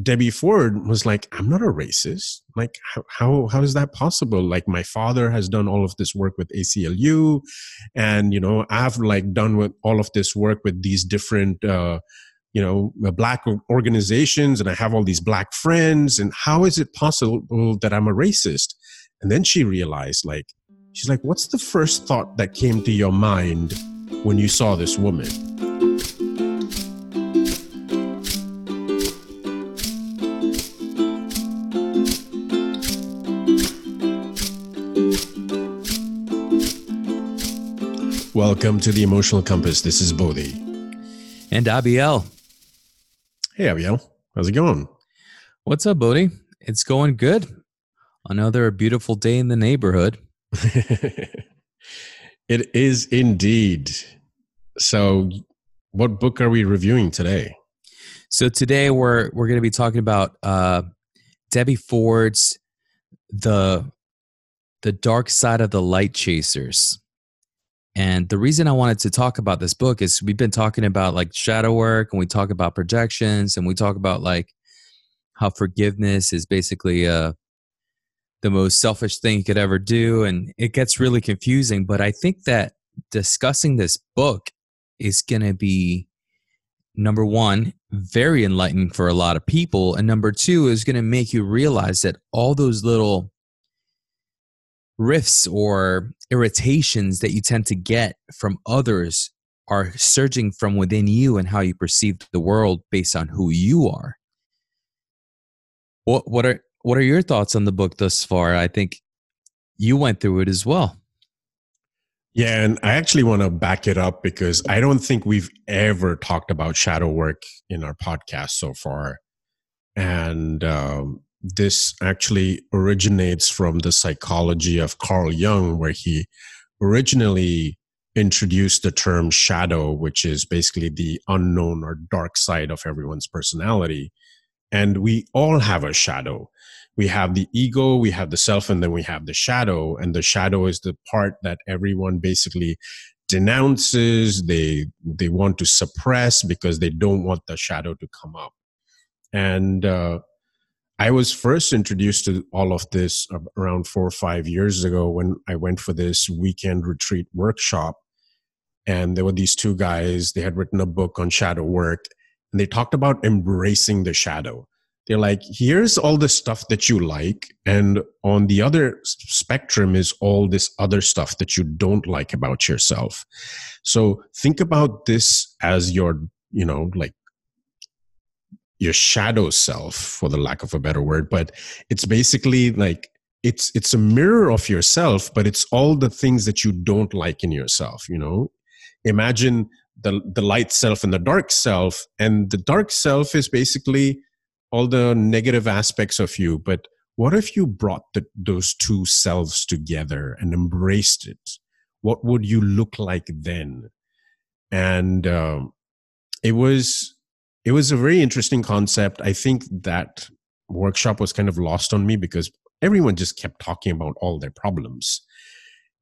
Debbie Ford was like, I'm not a racist. Like, how, how, how is that possible? Like, my father has done all of this work with ACLU. And, you know, I've like done with all of this work with these different, uh, you know, uh, black organizations and I have all these black friends. And how is it possible that I'm a racist? And then she realized, like, she's like, what's the first thought that came to your mind when you saw this woman? Welcome to the Emotional Compass. This is Bodhi. And Abiel. Hey, Abiel. How's it going? What's up, Bodhi? It's going good. Another beautiful day in the neighborhood. it is indeed. So, what book are we reviewing today? So today we're we're going to be talking about uh, Debbie Ford's the the dark side of the light chasers. And the reason I wanted to talk about this book is we've been talking about like shadow work and we talk about projections and we talk about like how forgiveness is basically uh, the most selfish thing you could ever do. And it gets really confusing. But I think that discussing this book is going to be number one, very enlightening for a lot of people. And number two, is going to make you realize that all those little rifts or irritations that you tend to get from others are surging from within you and how you perceive the world based on who you are. What what are what are your thoughts on the book thus far? I think you went through it as well. Yeah, and I actually want to back it up because I don't think we've ever talked about shadow work in our podcast so far. And um, this actually originates from the psychology of Carl Jung, where he originally introduced the term shadow, which is basically the unknown or dark side of everyone's personality. And we all have a shadow. We have the ego, we have the self, and then we have the shadow. And the shadow is the part that everyone basically denounces, they they want to suppress because they don't want the shadow to come up. And uh, I was first introduced to all of this uh, around four or five years ago when I went for this weekend retreat workshop. And there were these two guys, they had written a book on shadow work, and they talked about embracing the shadow. They're like, here's all the stuff that you like, and on the other spectrum is all this other stuff that you don't like about yourself. So think about this as your, you know, like your shadow self for the lack of a better word but it's basically like it's it's a mirror of yourself but it's all the things that you don't like in yourself you know? Imagine the the light self and the dark self and the dark self is basically all the negative aspects of you but what if you brought the, those two selves together and embraced it? What would you look like then? And um, it was it was a very interesting concept. I think that workshop was kind of lost on me because everyone just kept talking about all their problems.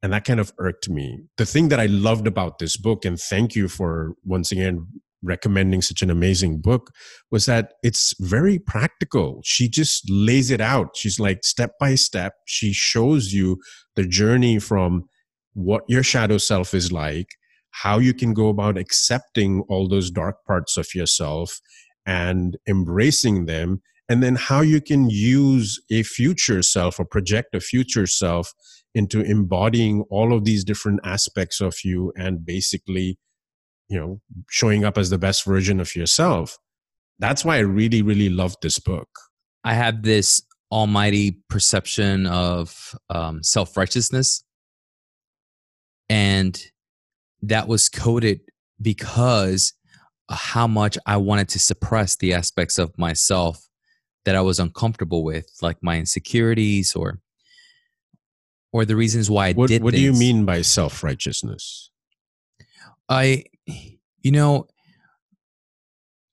And that kind of irked me. The thing that I loved about this book, and thank you for once again recommending such an amazing book, was that it's very practical. She just lays it out. She's like step by step. She shows you the journey from what your shadow self is like how you can go about accepting all those dark parts of yourself and embracing them and then how you can use a future self or project a future self into embodying all of these different aspects of you and basically you know showing up as the best version of yourself. That's why i really really love this book. I have this almighty perception of um, self-righteousness. And that was coded because how much I wanted to suppress the aspects of myself that I was uncomfortable with, like my insecurities or or the reasons why I what, did. What things. do you mean by self righteousness? I, you know,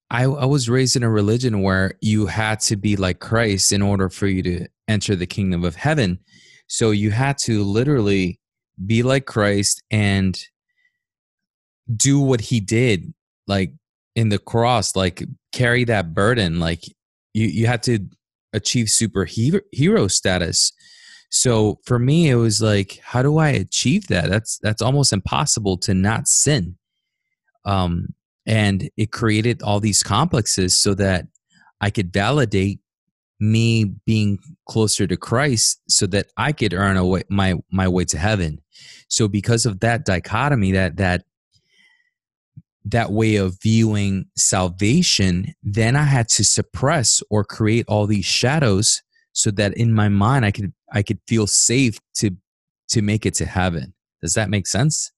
I I was raised in a religion where you had to be like Christ in order for you to enter the kingdom of heaven. So you had to literally be like Christ and do what he did like in the cross like carry that burden like you you had to achieve superhero hero status. So for me, it was like, how do I achieve that? That's that's almost impossible to not sin. Um, and it created all these complexes so that I could validate me being closer to Christ so that I could earn way, my my way to heaven. So because of that dichotomy, that that that way of viewing salvation, then I had to suppress or create all these shadows so that in my mind I could I could feel safe to to make it to heaven. Does that make sense?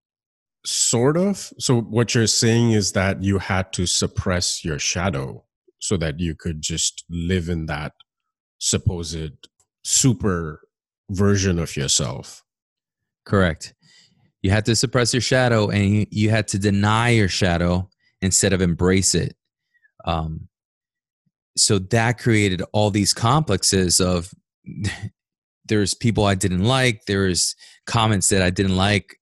Sort of. So what you're saying is that you had to suppress your shadow so that you could just live in that supposed super version of yourself. Correct. You had to suppress your shadow and you, had to deny your shadow instead of embrace it. Um, so that created all these complexes of there's people I didn't like, there's comments that I didn't like,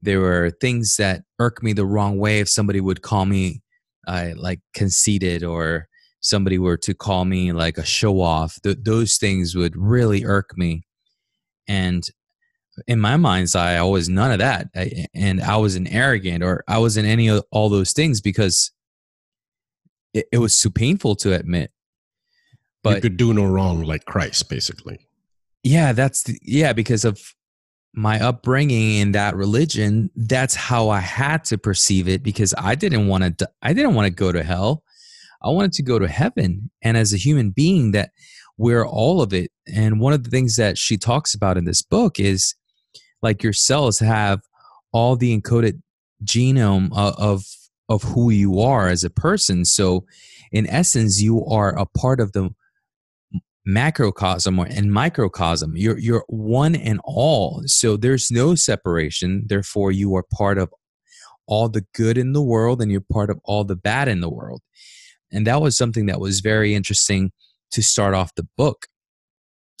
there were things that irked me the wrong way if somebody would call me uh, like conceited or somebody were to call me like a show off, th- those things would really irk me. And in my mind's eye, I was none of that. I, and I wasn't arrogant or I wasn't any of all those things because it, it was too painful to admit. But you could do no wrong like Christ, basically. Yeah, that's the, yeah, because of my upbringing in that religion, that's how I had to perceive it because I didn't want to I didn't want to go to hell. I wanted to go to heaven. And as a human being, that we're all of it. And one of the things that she talks about in this book is like your cells have all the encoded genome of, of, of who you are as a person. So, in essence, you are a part of the macrocosm and microcosm. You're you're one and all. So there's no separation. Therefore, you are part of all the good in the world and you're part of all the bad in the world. And that was something that was very interesting to start off the book.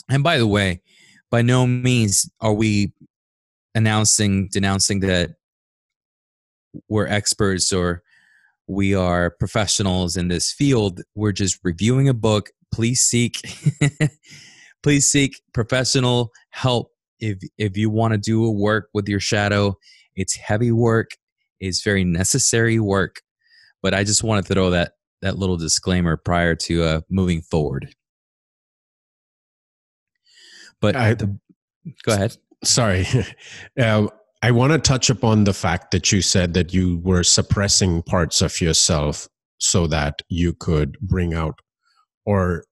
And by the way, by no means are we announcing, denouncing that we're experts or we are professionals in this field. We're just reviewing a book. Please seek, please seek professional help if if you want to do a work with your shadow. It's heavy work. It's very necessary work. But I just want to throw that that little disclaimer prior to uh, moving forward. But I, the, go ahead. Sorry. Uh, I want to touch upon the fact that you said that you were suppressing parts of yourself so that you could bring out or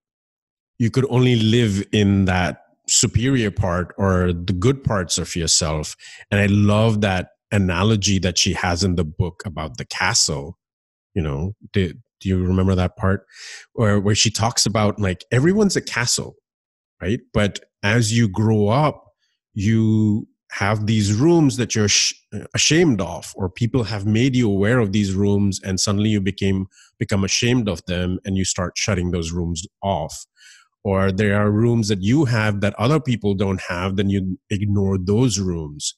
you could only live in that superior part or the good parts of yourself. And I love that analogy that she has in the book about the castle. You know, the, do you remember that part where where she talks about like everyone's a castle right but as you grow up you have these rooms that you're sh- ashamed of or people have made you aware of these rooms and suddenly you became become ashamed of them and you start shutting those rooms off. Or there are rooms that you have that other people don't have then you ignore those rooms.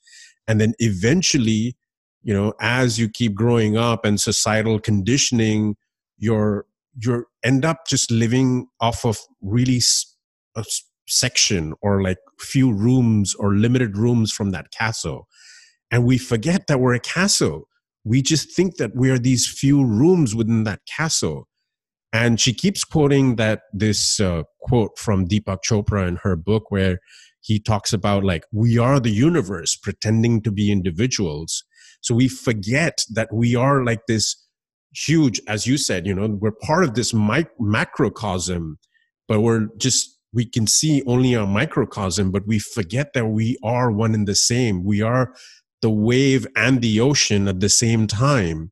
And then eventually you know as you keep growing up and societal conditioning you're you end up just living off of really a section or like few rooms or limited rooms from that castle. And we forget that we're a castle. We just think that we are these few rooms within that castle. And she keeps quoting that this uh, quote from deepak chopra in her book where he talks about like we are the universe pretending to be individuals. So we forget that we are like this huge, as you said, you know, we're part of this mic- macrocosm, but we're just, we can see only a microcosm, but we forget that we are one and the same. We are the wave and the ocean at the same time.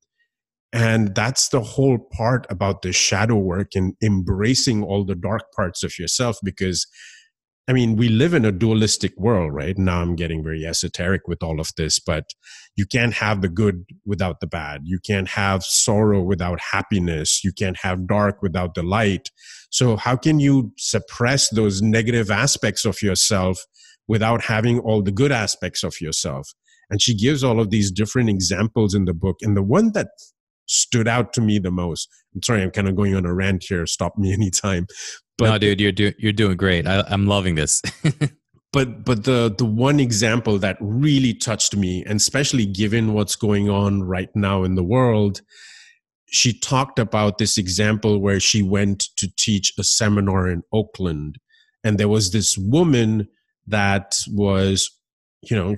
And that's the whole part about the shadow work and embracing all the dark parts of yourself because I mean, we live in a dualistic world, right? Now I'm getting very esoteric with all of this, but you can't have the good without the bad. You can't have sorrow without happiness. You can't have dark without the light. So how can you suppress those negative aspects of yourself without having all the good aspects of yourself? And she gives all of these different examples in the book. And the one that stood out to me the most. I'm sorry, I'm kind of going on a rant here. Stop me anytime. But no, dude, you're doing you're doing great. I, I'm loving this. but but the the one example that really touched me, and especially given what's going on right now in the world, she talked about this example where she went to teach a seminar in Oakland, and there was this woman that was, you know,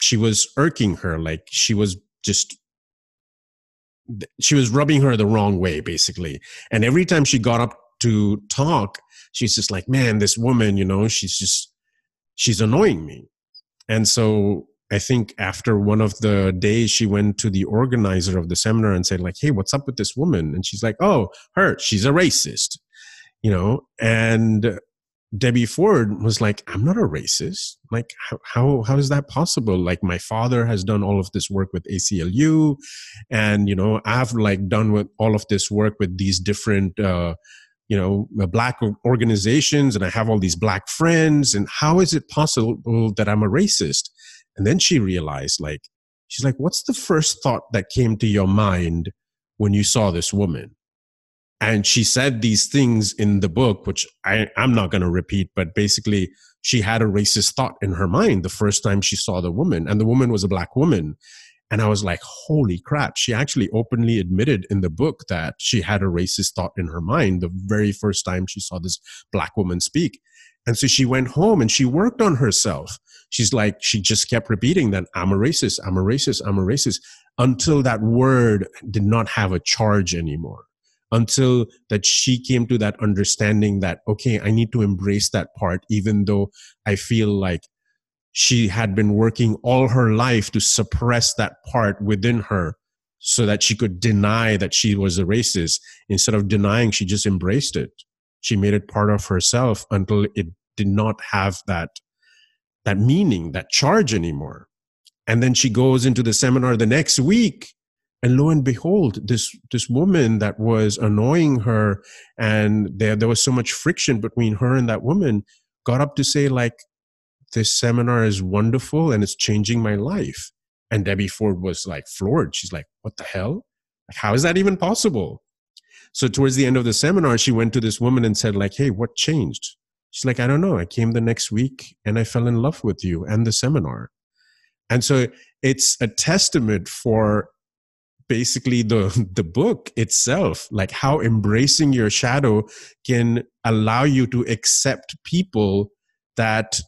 she was irking her, like she was just she was rubbing her the wrong way basically. And every time she got up to talk she's just like man this woman you know she's just she's annoying me. And so i think after one of the days she went to the organizer of the seminar and said like hey what's up with this woman? And she's like oh her she's a racist you know? And Debbie Ford was like, I'm not a racist. Like, how, how, how is that possible? Like, my father has done all of this work with ACLU. And, you know, I've like done with all of this work with these different, uh, you know, uh, black organizations and I have all these black friends. And how is it possible that I'm a racist? And then she realized, like, she's like, what's the first thought that came to your mind when you saw this woman? And she said these things in the book which I, i'm not going to repeat but basically she had a racist thought in her mind the first time she saw the woman and the woman was a black woman. And i was like holy crap. She actually openly admitted in the book that she had a racist thought in her mind the very first time she saw this black woman speak. And so she went home and she worked on herself. She's like she just kept repeating that i'm a racist i'm a racist i'm a racist until that word did not have a charge anymore until that she came to that understanding that okay i need to embrace that part even though i feel like she had been working all her life to suppress that part within her so that she could deny that she was a racist. Instead of denying she just embraced it. She made it part of herself until it did not have that that meaning that charge anymore. And then she goes into the seminar the next week and lo and behold this this woman that was annoying her and there there was so much friction between her and that woman got up to say like this seminar is wonderful and it's changing my life. And debbie ford was like floored. She's like what the hell? How is that even possible? So towards the end of the seminar she went to this woman and said like hey what changed? She's like i don't know. I came the next week and i fell in love with you and the seminar. And so it's a testament for basically the the book itself like how embracing your shadow can allow you to accept people that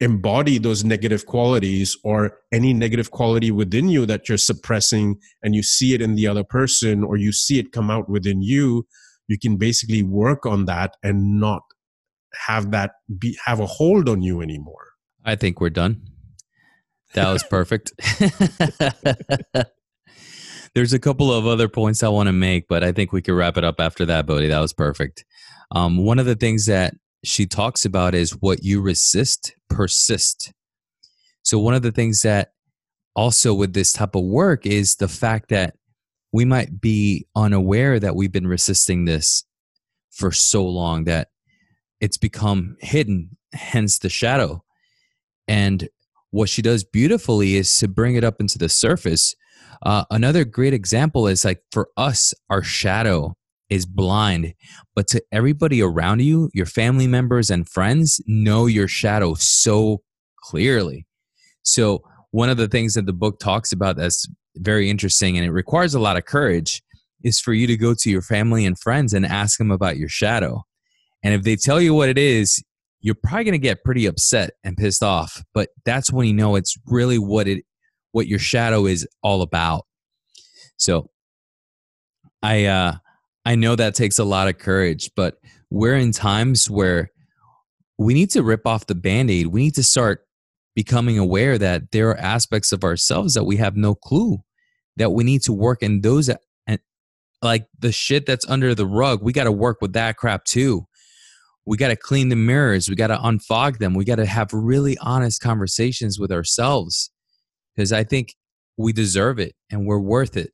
embody those negative qualities or any negative quality within you that you're suppressing and you see it in the other person or you see it come out within you you can basically work on that and not have that be have a hold on you anymore. I think we're done. That was perfect There's a couple of other points I want to make, but I think we could wrap it up after that, Bodhi. That was perfect. Um, one of the things that she talks about is what you resist persist. So one of the things that also with this type of work is the fact that we might be unaware that we've been resisting this for so long that it's become hidden, hence the shadow. And what she does beautifully is to bring it up into the surface uh, another great example is like for us, our shadow is blind, but to everybody around you, your family members and friends know your shadow so clearly. So, one of the things that the book talks about that's very interesting and it requires a lot of courage is for you to go to your family and friends and ask them about your shadow. And if they tell you what it is, you're probably going to get pretty upset and pissed off, but that's when you know it's really what it what your shadow is all about. So I uh I know that takes a lot of courage, but we're in times where we need to rip off the band-aid. We need to start becoming aware that there are aspects of ourselves that we have no clue that we need to work in those and like the shit that's under the rug, we got to work with that crap too. We got to clean the mirrors, we got to unfog them. We got to have really honest conversations with ourselves because I think we deserve it and we're worth it.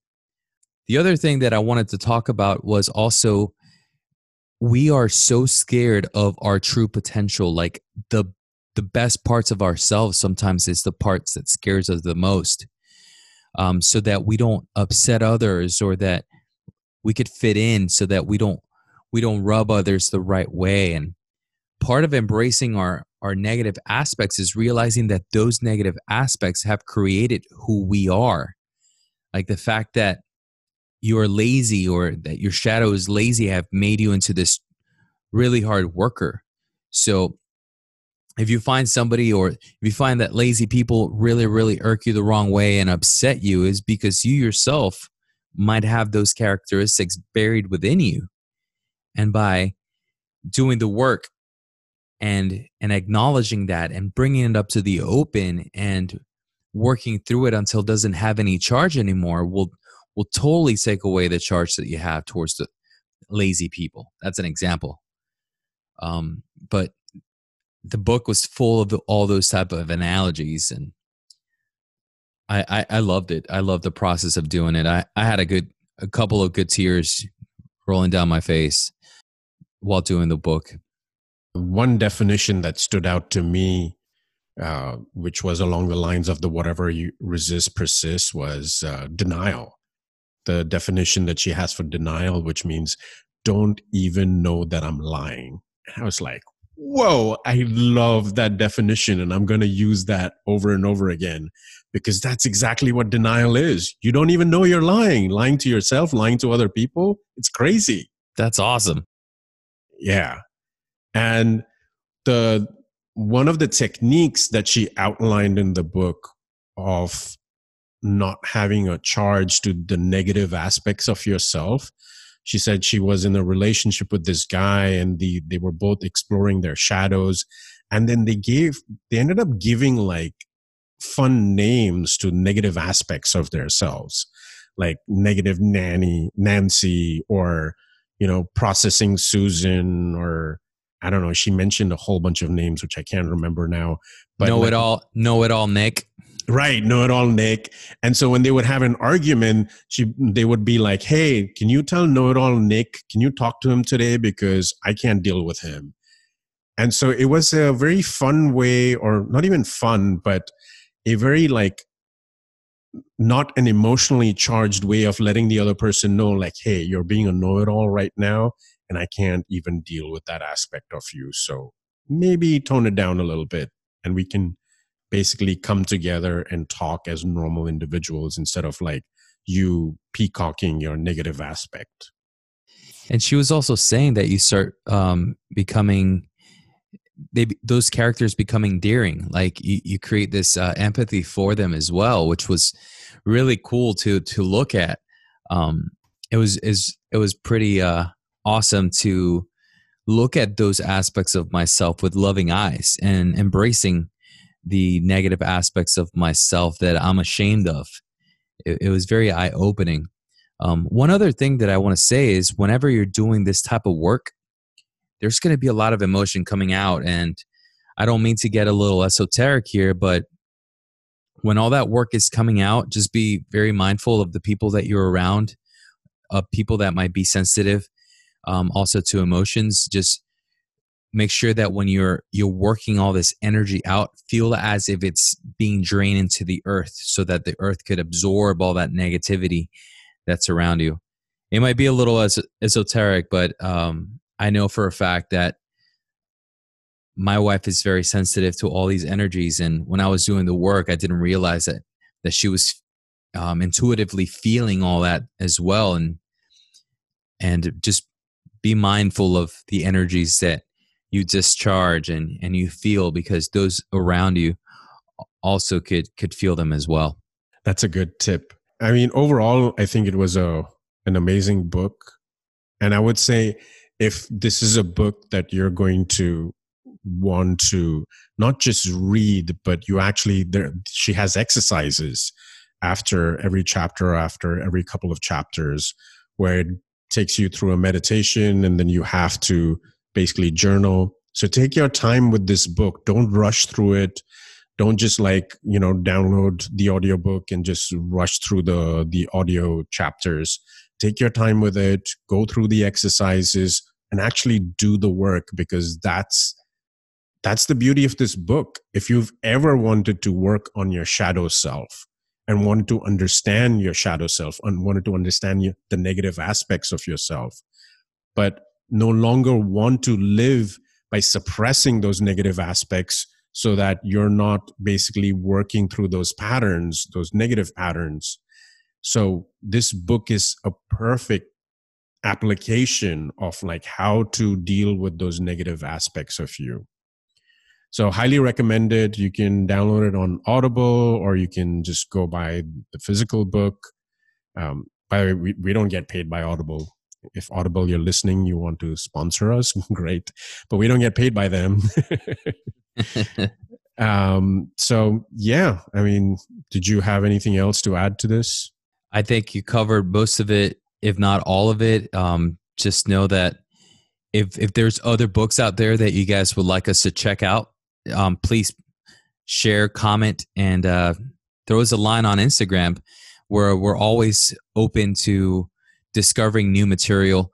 The other thing that I wanted to talk about was also we are so scared of our true potential like the the best parts of ourselves sometimes is the parts that scares us the most um, so that we don't upset others or that we could fit in so that we don't we don't rub others the right way and part of embracing our our negative aspects is realizing that those negative aspects have created who we are. Like the fact that you're lazy or that your shadow is lazy have made you into this really hard worker. So if you find somebody or if you find that lazy people really really irk you the wrong way and upset you is because you yourself might have those characteristics buried within you. And by doing the work and and acknowledging that and bringing it up to the open and working through it until it doesn't have any charge anymore will will totally take away the charge that you have towards the lazy people that's an example um, but the book was full of all those type of analogies and I, I, I loved it. I loved the process of doing it. I, I had a good a couple of good tears rolling down my face while doing the book. One definition that stood out to me, uh, which was along the lines of the whatever you resist persists, was uh, denial. The definition that she has for denial, which means don't even know that I'm lying. And I was like, whoa, I love that definition. And I'm going to use that over and over again because that's exactly what denial is. You don't even know you're lying, lying to yourself, lying to other people. It's crazy. That's awesome. Yeah. And the one of the techniques that she outlined in the book of not having a charge to the negative aspects of yourself she said she was in a relationship with this guy and the they were both exploring their shadows. And then they gave they ended up giving like fun names to negative aspects of themselves like negative nanny nancy or you know processing susan or i don't know she mentioned a whole bunch of names which i can't remember now but know it all know it all nick Right, know it all, Nick. And so when they would have an argument, she they would be like, "Hey, can you tell know it all, Nick? Can you talk to him today because I can't deal with him." And so it was a very fun way, or not even fun, but a very like not an emotionally charged way of letting the other person know, like, "Hey, you're being a know it all right now, and I can't even deal with that aspect of you. So maybe tone it down a little bit, and we can." basically come together and talk as normal individuals instead of like you peacocking your negative aspect. And she was also saying that you start um, becoming they those characters becoming endearing. Like you, you create this uh, empathy for them as well, which was really cool to to look at. Um, it was is it was pretty uh, awesome to look at those aspects of myself with loving eyes and embracing the negative aspects of myself that I'm ashamed of. It, it was very eye opening. Um, one other thing that I want to say is whenever you're doing this type of work, there's going to be a lot of emotion coming out. And I don't mean to get a little esoteric here, but when all that work is coming out, just be very mindful of the people that you're around, of people that might be sensitive um, also to emotions. Just make sure that when you're you're working all this energy out feel as if it's being drained into the earth so that the earth could absorb all that negativity that's around you it might be a little es- esoteric but um, i know for a fact that my wife is very sensitive to all these energies and when i was doing the work i didn't realize that that she was um, intuitively feeling all that as well and and just be mindful of the energies that you discharge and and you feel because those around you also could could feel them as well. That's a good tip. I mean overall i think it was a an amazing book. And i would say if this is a book that you're going to want to not just read but you actually there she has exercises after every chapter after every couple of chapters where it takes you through a meditation and then you have to basically journal. So take your time with this book. Don't rush through it. Don't just like, you know, download the audiobook and just rush through the the audio chapters. Take your time with it, go through the exercises and actually do the work because that's that's the beauty of this book. If you've ever wanted to work on your shadow self, and wanted to understand your shadow self and wanted to understand you, the negative aspects of yourself, but no longer want to live by suppressing those negative aspects so that you're not basically working through those patterns, those negative patterns. So this book is a perfect application of like how to deal with those negative aspects of you. So highly recommended. You can download it on Audible or you can just go buy the physical book. Um, by the way, we, we don't get paid by Audible. If Audible, you're listening, you want to sponsor us, great. But we don't get paid by them. um, so yeah, I mean, did you have anything else to add to this? I think you covered most of it, if not all of it. Um, just know that if if there's other books out there that you guys would like us to check out, um, please share, comment, and uh, throw us a line on Instagram where we're always open to discovering new material.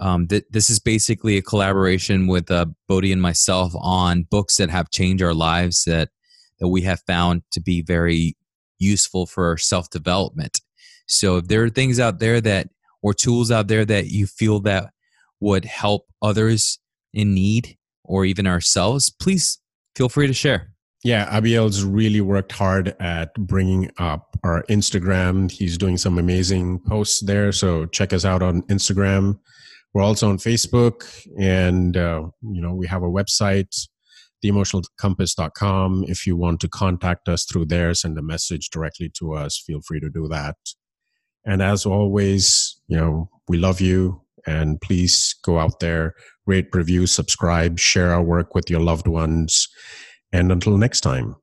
Um, th- this is basically a collaboration with uh, Bodhi and myself on books that have changed our lives that that we have found to be very useful for self development. So if there are things out there that or tools out there that you feel that would help others in need or even ourselves, please feel free to share. Yeah, Abiel's really worked hard at bringing up our Instagram. He's doing some amazing posts there. So check us out on Instagram. We're also on Facebook and, uh, you know, we have a website, theemotionalcompass.com. If you want to contact us through there, send a message directly to us, feel free to do that. And as always, you know, we love you and please go out there, rate, review, subscribe, share our work with your loved ones. And until next time.